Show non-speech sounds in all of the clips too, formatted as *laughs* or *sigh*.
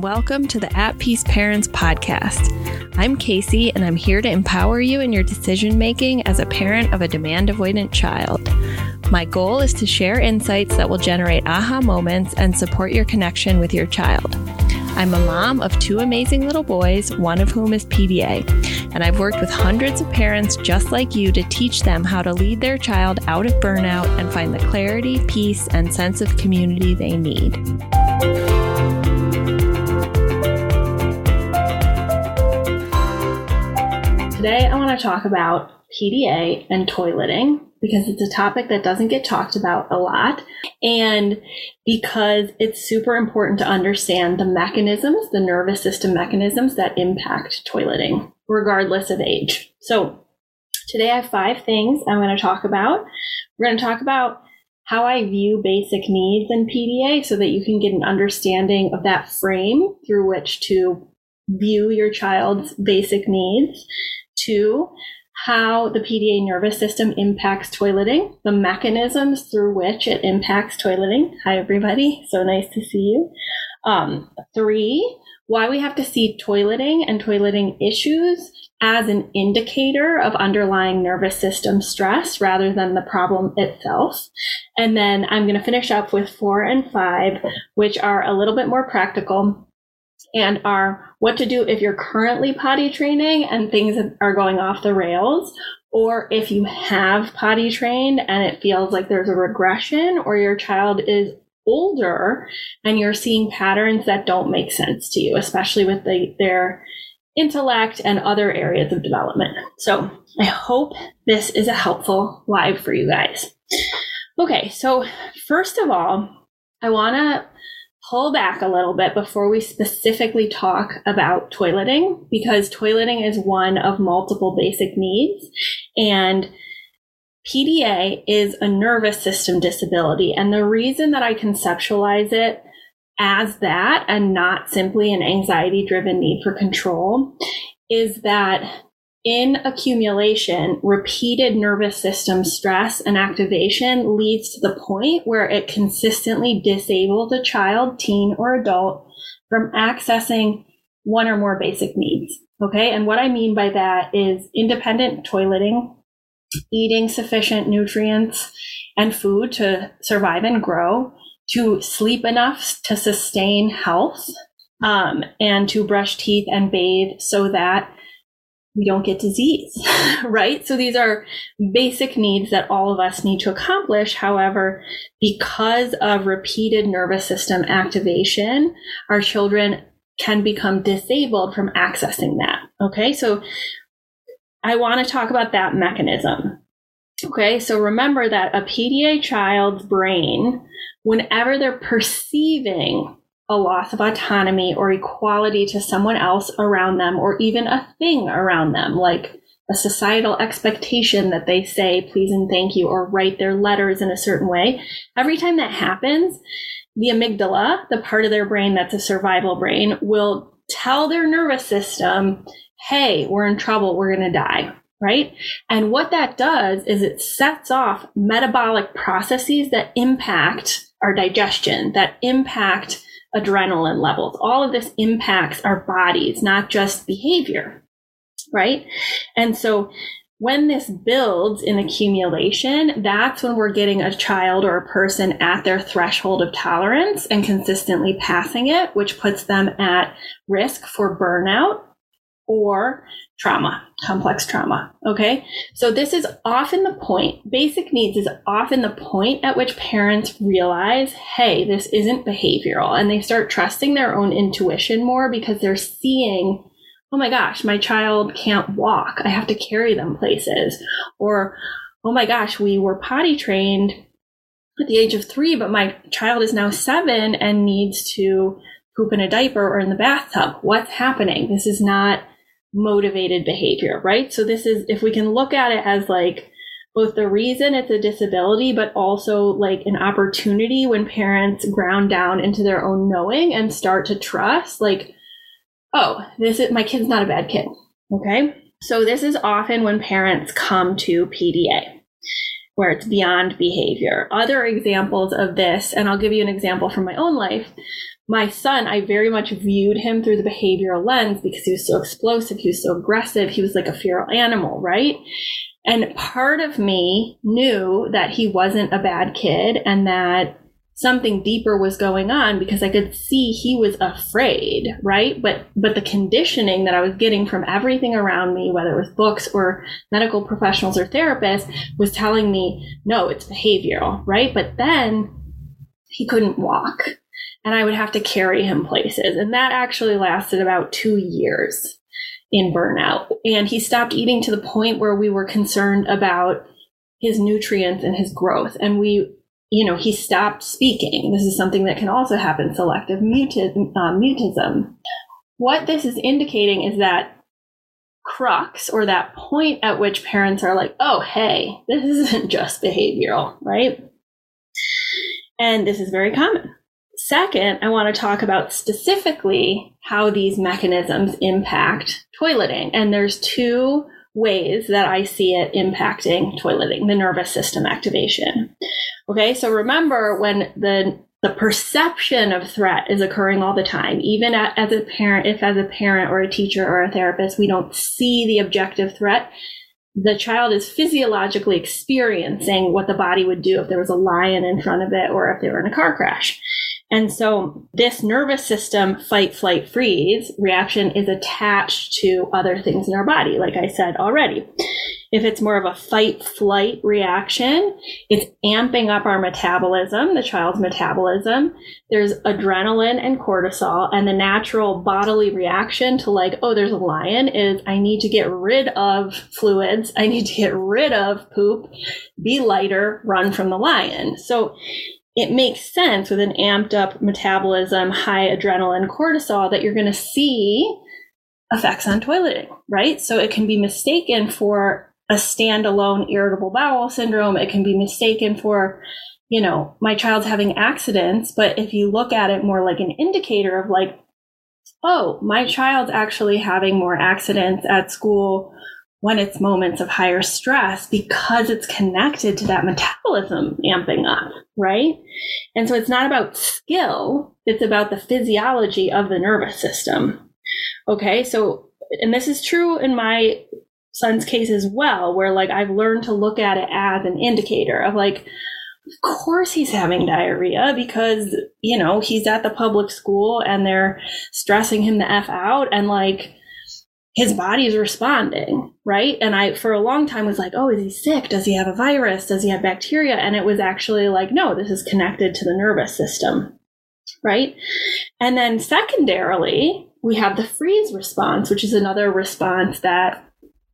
welcome to the At Peace Parents podcast. I'm Casey, and I'm here to empower you in your decision making as a parent of a demand avoidant child. My goal is to share insights that will generate aha moments and support your connection with your child. I'm a mom of two amazing little boys, one of whom is PDA, and I've worked with hundreds of parents just like you to teach them how to lead their child out of burnout and find the clarity, peace, and sense of community they need. Today, I want to talk about PDA and toileting because it's a topic that doesn't get talked about a lot. And because it's super important to understand the mechanisms, the nervous system mechanisms that impact toileting, regardless of age. So today I have five things I'm going to talk about. We're going to talk about how I view basic needs in PDA so that you can get an understanding of that frame through which to view your child's basic needs. Two, how the PDA nervous system impacts toileting, the mechanisms through which it impacts toileting. Hi, everybody. So nice to see you. Um, three, why we have to see toileting and toileting issues as an indicator of underlying nervous system stress rather than the problem itself. And then I'm going to finish up with four and five, which are a little bit more practical and are what to do if you're currently potty training and things are going off the rails, or if you have potty trained and it feels like there's a regression, or your child is older and you're seeing patterns that don't make sense to you, especially with the, their intellect and other areas of development. So I hope this is a helpful live for you guys. Okay, so first of all, I want to pull back a little bit before we specifically talk about toileting because toileting is one of multiple basic needs and PDA is a nervous system disability. And the reason that I conceptualize it as that and not simply an anxiety driven need for control is that in accumulation, repeated nervous system stress and activation leads to the point where it consistently disables a child, teen, or adult from accessing one or more basic needs. Okay. And what I mean by that is independent toileting, eating sufficient nutrients and food to survive and grow, to sleep enough to sustain health, um, and to brush teeth and bathe so that we don't get disease, *laughs* right? So these are basic needs that all of us need to accomplish. However, because of repeated nervous system activation, our children can become disabled from accessing that. Okay. So I want to talk about that mechanism. Okay. So remember that a PDA child's brain, whenever they're perceiving a loss of autonomy or equality to someone else around them or even a thing around them, like a societal expectation that they say please and thank you or write their letters in a certain way. Every time that happens, the amygdala, the part of their brain that's a survival brain, will tell their nervous system, hey, we're in trouble, we're going to die. Right. And what that does is it sets off metabolic processes that impact our digestion, that impact adrenaline levels. All of this impacts our bodies, not just behavior, right? And so when this builds in accumulation, that's when we're getting a child or a person at their threshold of tolerance and consistently passing it, which puts them at risk for burnout or trauma, complex trauma. Okay. So this is often the point, basic needs is often the point at which parents realize, hey, this isn't behavioral. And they start trusting their own intuition more because they're seeing, oh my gosh, my child can't walk. I have to carry them places. Or, oh my gosh, we were potty trained at the age of three, but my child is now seven and needs to poop in a diaper or in the bathtub. What's happening? This is not motivated behavior, right? So this is, if we can look at it as like both the reason it's a disability, but also like an opportunity when parents ground down into their own knowing and start to trust, like, oh, this is, my kid's not a bad kid. Okay. So this is often when parents come to PDA. where it's beyond behavior. Other examples of this, and I'll give you an example from my own life. My son, I very much viewed him through the behavioral lens because he was so explosive, he was so aggressive, he was like a feral animal, right? And part of me knew that he wasn't a bad kid and that something deeper was going on because I could see he was afraid, right? But but the conditioning that I was getting from everything around me, whether it was books or medical professionals or therapists, was telling me, no, it's behavioral, right? But then he couldn't walk and I would have to carry him places. And that actually lasted about two years in burnout. And he stopped eating to the point where we were concerned about his nutrients and his growth. And we, you know, he stopped speaking. This is something that can also happen selective muti- uh, mutism. What this is indicating is that crux or that point at which parents are like, oh, hey, this isn't *laughs* just behavioral, right? And this is very common. Second, I want to talk about specifically how these mechanisms impact toileting. And there's two ways that I see it impacting toileting, the nervous system activation. Okay, so remember when the the perception of threat is occurring all the time, even as a parent, if as a parent or a teacher or a therapist, we don't see the objective threat, the child is physiologically experiencing what the body would do if there was a lion in front of it or if they were in a car crash. And so this nervous system fight, flight, freeze reaction is attached to other things in our body, like I said already. If it's more of a fight, flight reaction, it's amping up our metabolism, the child's metabolism. There's adrenaline and cortisol, and the natural bodily reaction to like, oh, there's a lion is I need to get rid of fluids. I need to get rid of poop, be lighter, run from the lion. So it makes sense with an amped up metabolism, high adrenaline, cortisol that you're going to see effects on toileting, right? So it can be mistaken for a standalone irritable bowel syndrome. It can be mistaken for, you know, my child's having accidents. But if you look at it more like an indicator of like, oh, my child's actually having more accidents at school when it's moments of higher stress because it's connected to that metabolism amping up, right? And so it's not about skill, it's about the physiology of the nervous system. Okay, so, and this is true in my son's case as well, where like I've learned to look at it as an indicator of like, of course he's having diarrhea because, you know, he's at the public school and they're stressing him the F out and like, his body is responding, right? And I, for a long time, was like, oh, is he sick? Does he have a virus? Does he have bacteria? And it was actually like, no, this is connected to the nervous system, right? And then secondarily, we have the freeze response, which is another response that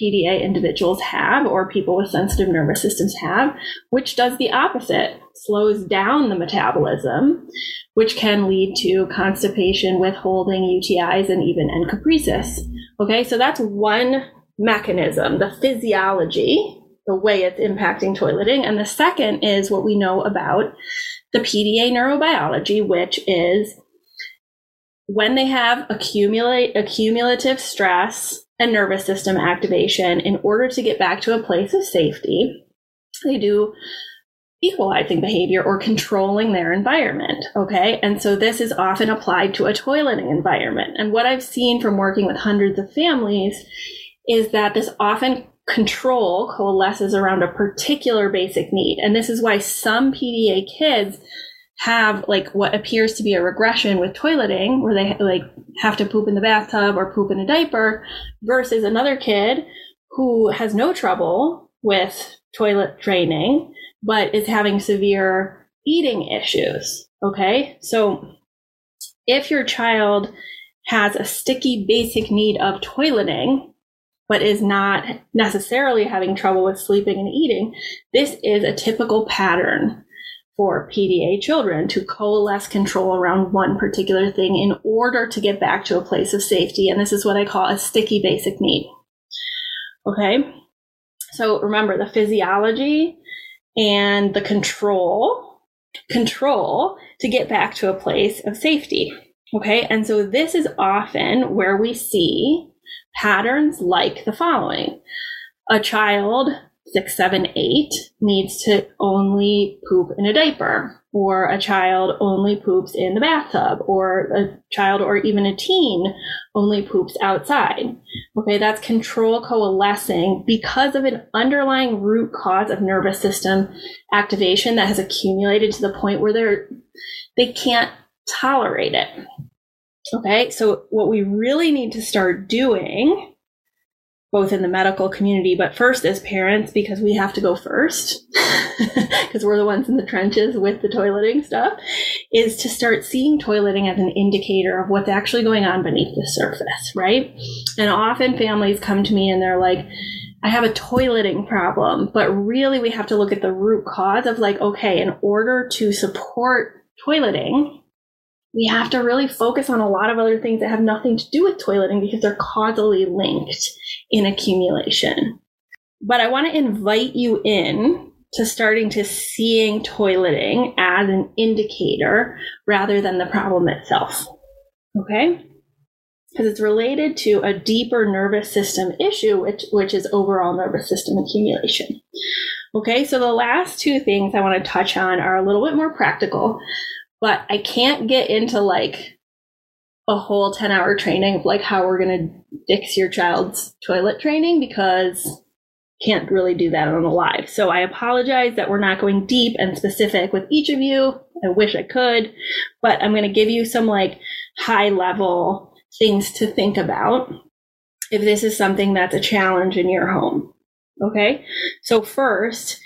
PDA individuals have or people with sensitive nervous systems have, which does the opposite, slows down the metabolism, which can lead to constipation, withholding, UTIs, and even encopresis. Okay, so that's one mechanism, the physiology, the way it's impacting toileting. And the second is what we know about the PDA neurobiology, which is when they have accumulate accumulative stress and nervous system activation in order to get back to a place of safety, they do equalizing behavior or controlling their environment. Okay. And so this is often applied to a toileting environment. And what I've seen from working with hundreds of families is that this often control coalesces around a particular basic need. And this is why some PDA kids have like what appears to be a regression with toileting where they like have to poop in the bathtub or poop in a diaper versus another kid who has no trouble with toilet training but is having severe eating issues. Okay. So if your child has a sticky basic need of toileting, but is not necessarily having trouble with sleeping and eating, this is a typical pattern for PDA children to coalesce control around one particular thing in order to get back to a place of safety. And this is what I call a sticky basic need. Okay. So remember the physiology and the control, control to get back to a place of safety. Okay. And so this is often where we see patterns like the following. A child six, seven, eight needs to only poop in a diaper, or a child only poops in the bathtub, or a child or even a teen only poops outside. Okay, that's control coalescing because of an underlying root cause of nervous system activation that has accumulated to the point where they're they can't tolerate it. Okay, so what we really need to start doing both in the medical community, but first as parents, because we have to go first, *laughs* because we're the ones in the trenches with the toileting stuff, is to start seeing toileting as an indicator of what's actually going on beneath the surface, right? And often families come to me and they're like, I have a toileting problem, but really we have to look at the root cause of like, okay, in order to support toileting, we have to really focus on a lot of other things that have nothing to do with toileting because they're causally linked in accumulation. But I want to invite you in to starting to seeing toileting as an indicator rather than the problem itself. Okay? Because it's related to a deeper nervous system issue, which, which is overall nervous system accumulation. Okay, so the last two things I want to touch on are a little bit more practical, but I can't get into like a whole 10 hour training of like how we're going to fix your child's toilet training because can't really do that on a live. So I apologize that we're not going deep and specific with each of you. I wish I could, but I'm going to give you some like high level things to think about if this is something that's a challenge in your home. Okay. So first,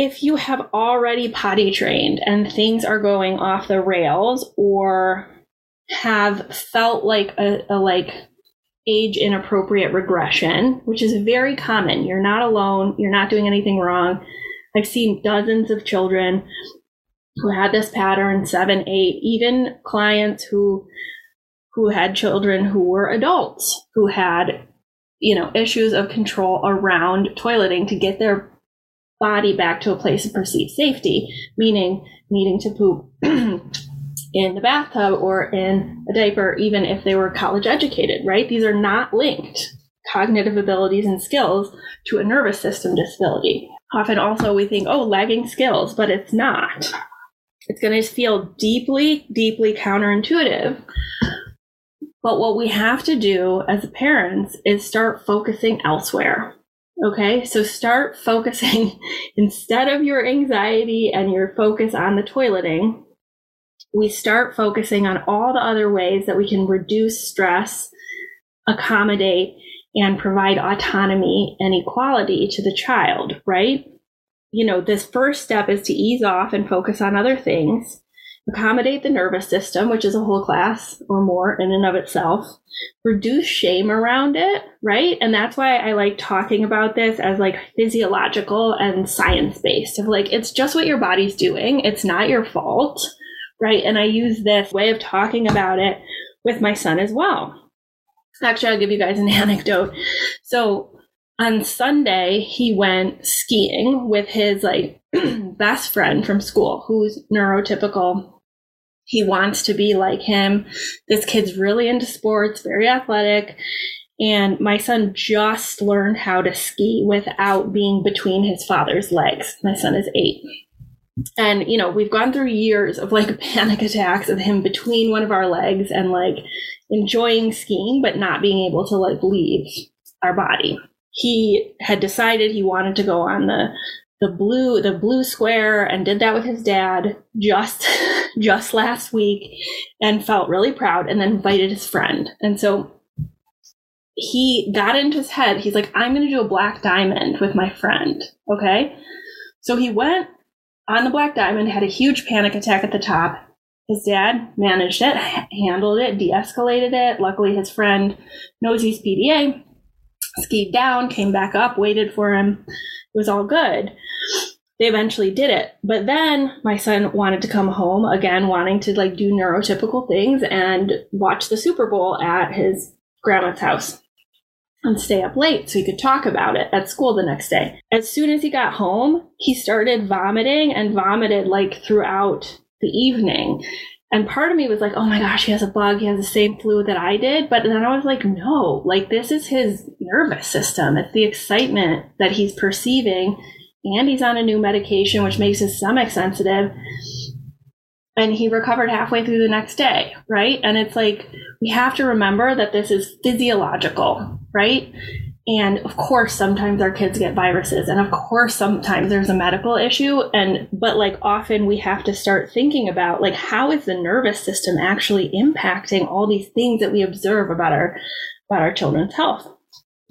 if you have already potty trained and things are going off the rails or have felt like a, a like age inappropriate regression, which is very common. You're not alone. You're not doing anything wrong. I've seen dozens of children who had this pattern, seven, eight, even clients who who had children who were adults who had you know issues of control around toileting to get their body back to a place of perceived safety, meaning needing to poop *clears throat* in the bathtub or in a diaper, even if they were college educated, right? These are not linked cognitive abilities and skills to a nervous system disability. Often also we think, oh, lagging skills, but it's not. It's going to feel deeply, deeply counterintuitive. But what we have to do as parents is start focusing elsewhere. Okay, so start focusing *laughs* instead of your anxiety and your focus on the toileting, we start focusing on all the other ways that we can reduce stress, accommodate, and provide autonomy and equality to the child, right? You know, this first step is to ease off and focus on other things accommodate the nervous system, which is a whole class or more in and of itself, reduce shame around it, right? And that's why I like talking about this as like physiological and science based of like, it's just what your body's doing. It's not your fault, right? And I use this way of talking about it with my son as well. Actually, I'll give you guys an *laughs* anecdote. So on Sunday, he went skiing with his like *clears throat* best friend from school who's neurotypical he wants to be like him. This kid's really into sports, very athletic. And my son just learned how to ski without being between his father's legs. My son is eight. And, you know, we've gone through years of like *laughs* panic attacks of him between one of our legs and like enjoying skiing, but not being able to like leave our body. He had decided he wanted to go on the the blue the blue square and did that with his dad just *laughs* just last week and felt really proud and then invited his friend. And so he got into his head he's like i'm going to do a black diamond with my friend okay? So he went on the black diamond had a huge panic attack at the top. His dad managed it handled it de-escalated it. Luckily his friend knows he's pda skied down came back up waited for him it was all good. They eventually did it. But then my son wanted to come home again, wanting to like do neurotypical things and watch the Super Bowl at his grandma's house and stay up late so he could talk about it at school the next day. As soon as he got home, he started vomiting and vomited like throughout the evening. And part of me was like, oh my gosh, he has a bug. He has the same flu that I did. But then I was like, no, like this is his nervous system. It's the excitement that he's perceiving. And he's on a new medication, which makes his stomach sensitive. And he recovered halfway through the next day, right? And it's like, we have to remember that this is physiological, right? And of course, sometimes our kids get viruses, and of course, sometimes there's a medical issue. And but like often we have to start thinking about like how is the nervous system actually impacting all these things that we observe about our about our children's health.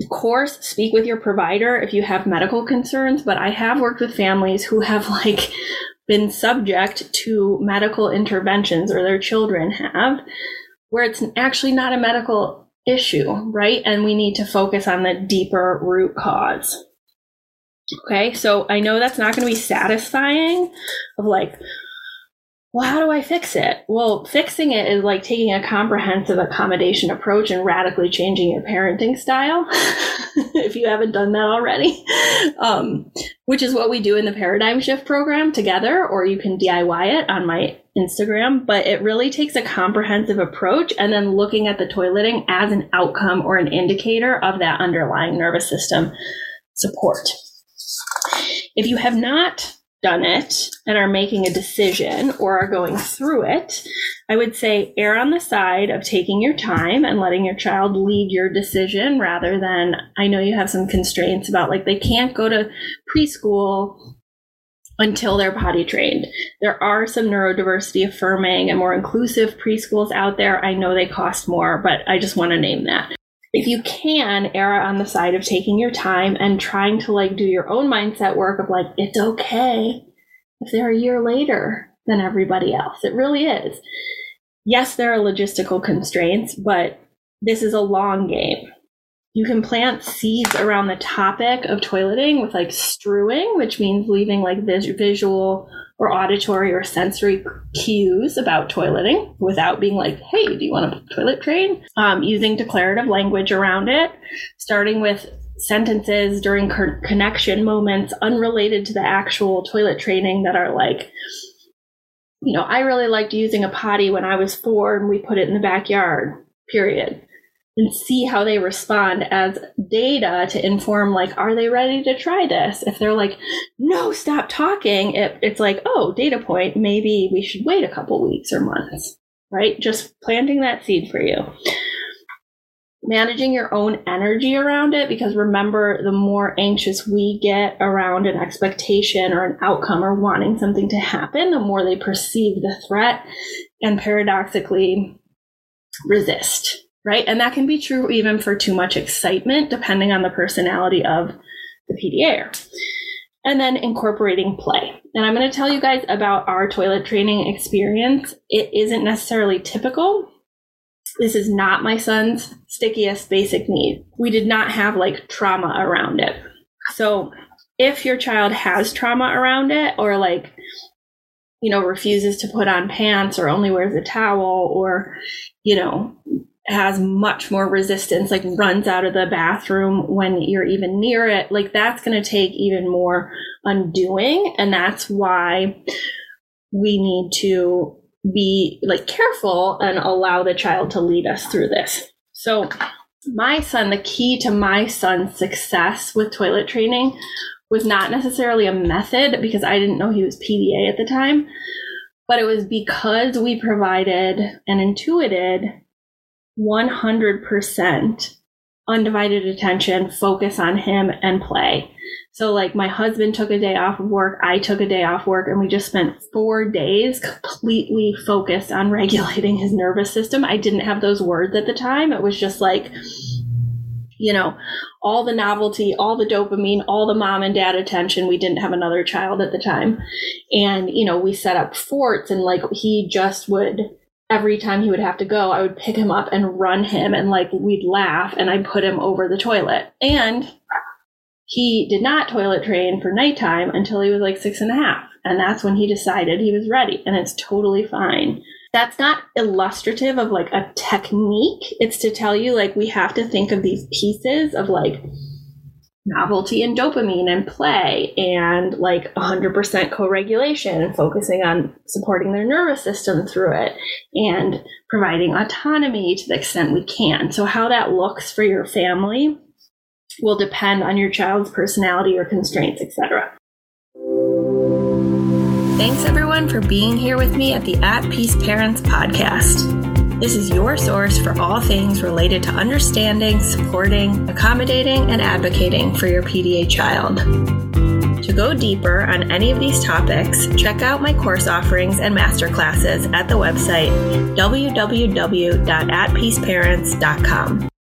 Of course, speak with your provider if you have medical concerns, but I have worked with families who have *laughs* like been subject to medical interventions or their children have where it's actually not a medical issue, right? And we need to focus on the deeper root cause. Okay, so I know that's not going to be satisfying of like, well, how do I fix it? Well, fixing it is like taking a comprehensive accommodation approach and radically changing your parenting style, *laughs* if you haven't done that already, um, which is what we do in the Paradigm Shift program together, or you can DIY it on my Instagram. But it really takes a comprehensive approach and then looking at the toileting as an outcome or an indicator of that underlying nervous system support. If you have not done it and are making a decision or are going through it, I would say err on the side of taking your time and letting your child lead your decision rather than I know you have some constraints about like they can't go to preschool until they're potty trained. There are some neurodiversity affirming and more inclusive preschools out there. I know they cost more, but I just want to name that if you can err on the side of taking your time and trying to like do your own mindset work of like it's okay if they're a year later than everybody else. It really is. Yes there are logistical constraints but this is a long game. You can plant seeds around the topic of toileting with like strewing which means leaving like vis- visual or auditory or sensory cues about toileting without being like, hey, do you want a toilet train? Um, using declarative language around it, starting with sentences during co- connection moments unrelated to the actual toilet training that are like, you know, I really liked using a potty when I was four and we put it in the backyard, period and see how they respond as data to inform like are they ready to try this? If they're like no stop talking it, it's like oh data point maybe we should wait a couple weeks or months right? Just planting that seed for you. Managing your own energy around it because remember the more anxious we get around an expectation or an outcome or wanting something to happen the more they perceive the threat and paradoxically resist right? And that can be true even for too much excitement, depending on the personality of the PDA. And then incorporating play. And I'm going to tell you guys about our toilet training experience. It isn't necessarily typical. This is not my son's stickiest basic need. We did not have like trauma around it. So if your child has trauma around it or like you know refuses to put on pants or only wears a towel or you know has much more resistance, like runs out of the bathroom when you're even near it, like that's going to take even more undoing. And that's why we need to be like careful and allow the child to lead us through this. So, my son, the key to my son's success with toilet training was not necessarily a method because I didn't know he was PDA at the time, but it was because we provided and intuited 100% undivided attention, focus on him and play. So like my husband took a day off of work, I took a day off work and we just spent 4 days completely focused on *laughs* regulating his nervous system. I didn't have those words at the time. It was just like you know, all the novelty, all the dopamine, all the mom and dad attention. We didn't have another child at the time. And, you know, we set up forts and like he just would every time he would have to go, I would pick him up and run him and like we'd laugh and I'd put him over the toilet. And he did not toilet train for nighttime until he was like six and a half. And that's when he decided he was ready. And it's totally fine. That's not illustrative of like a technique. It's to tell you like we have to think of these pieces of like novelty and dopamine and play and like 100% co-regulation and focusing on supporting their nervous system through it and providing autonomy to the extent we can. So how that looks for your family will depend on your child's personality or constraints etc thanks everyone for being here with me at the at peace parents podcast this is your source for all things related to understanding, supporting, accommodating, and advocating for your PDA child. To go deeper on any of these topics, check out my course offerings and masterclasses at the website www.atpeaceparents.com.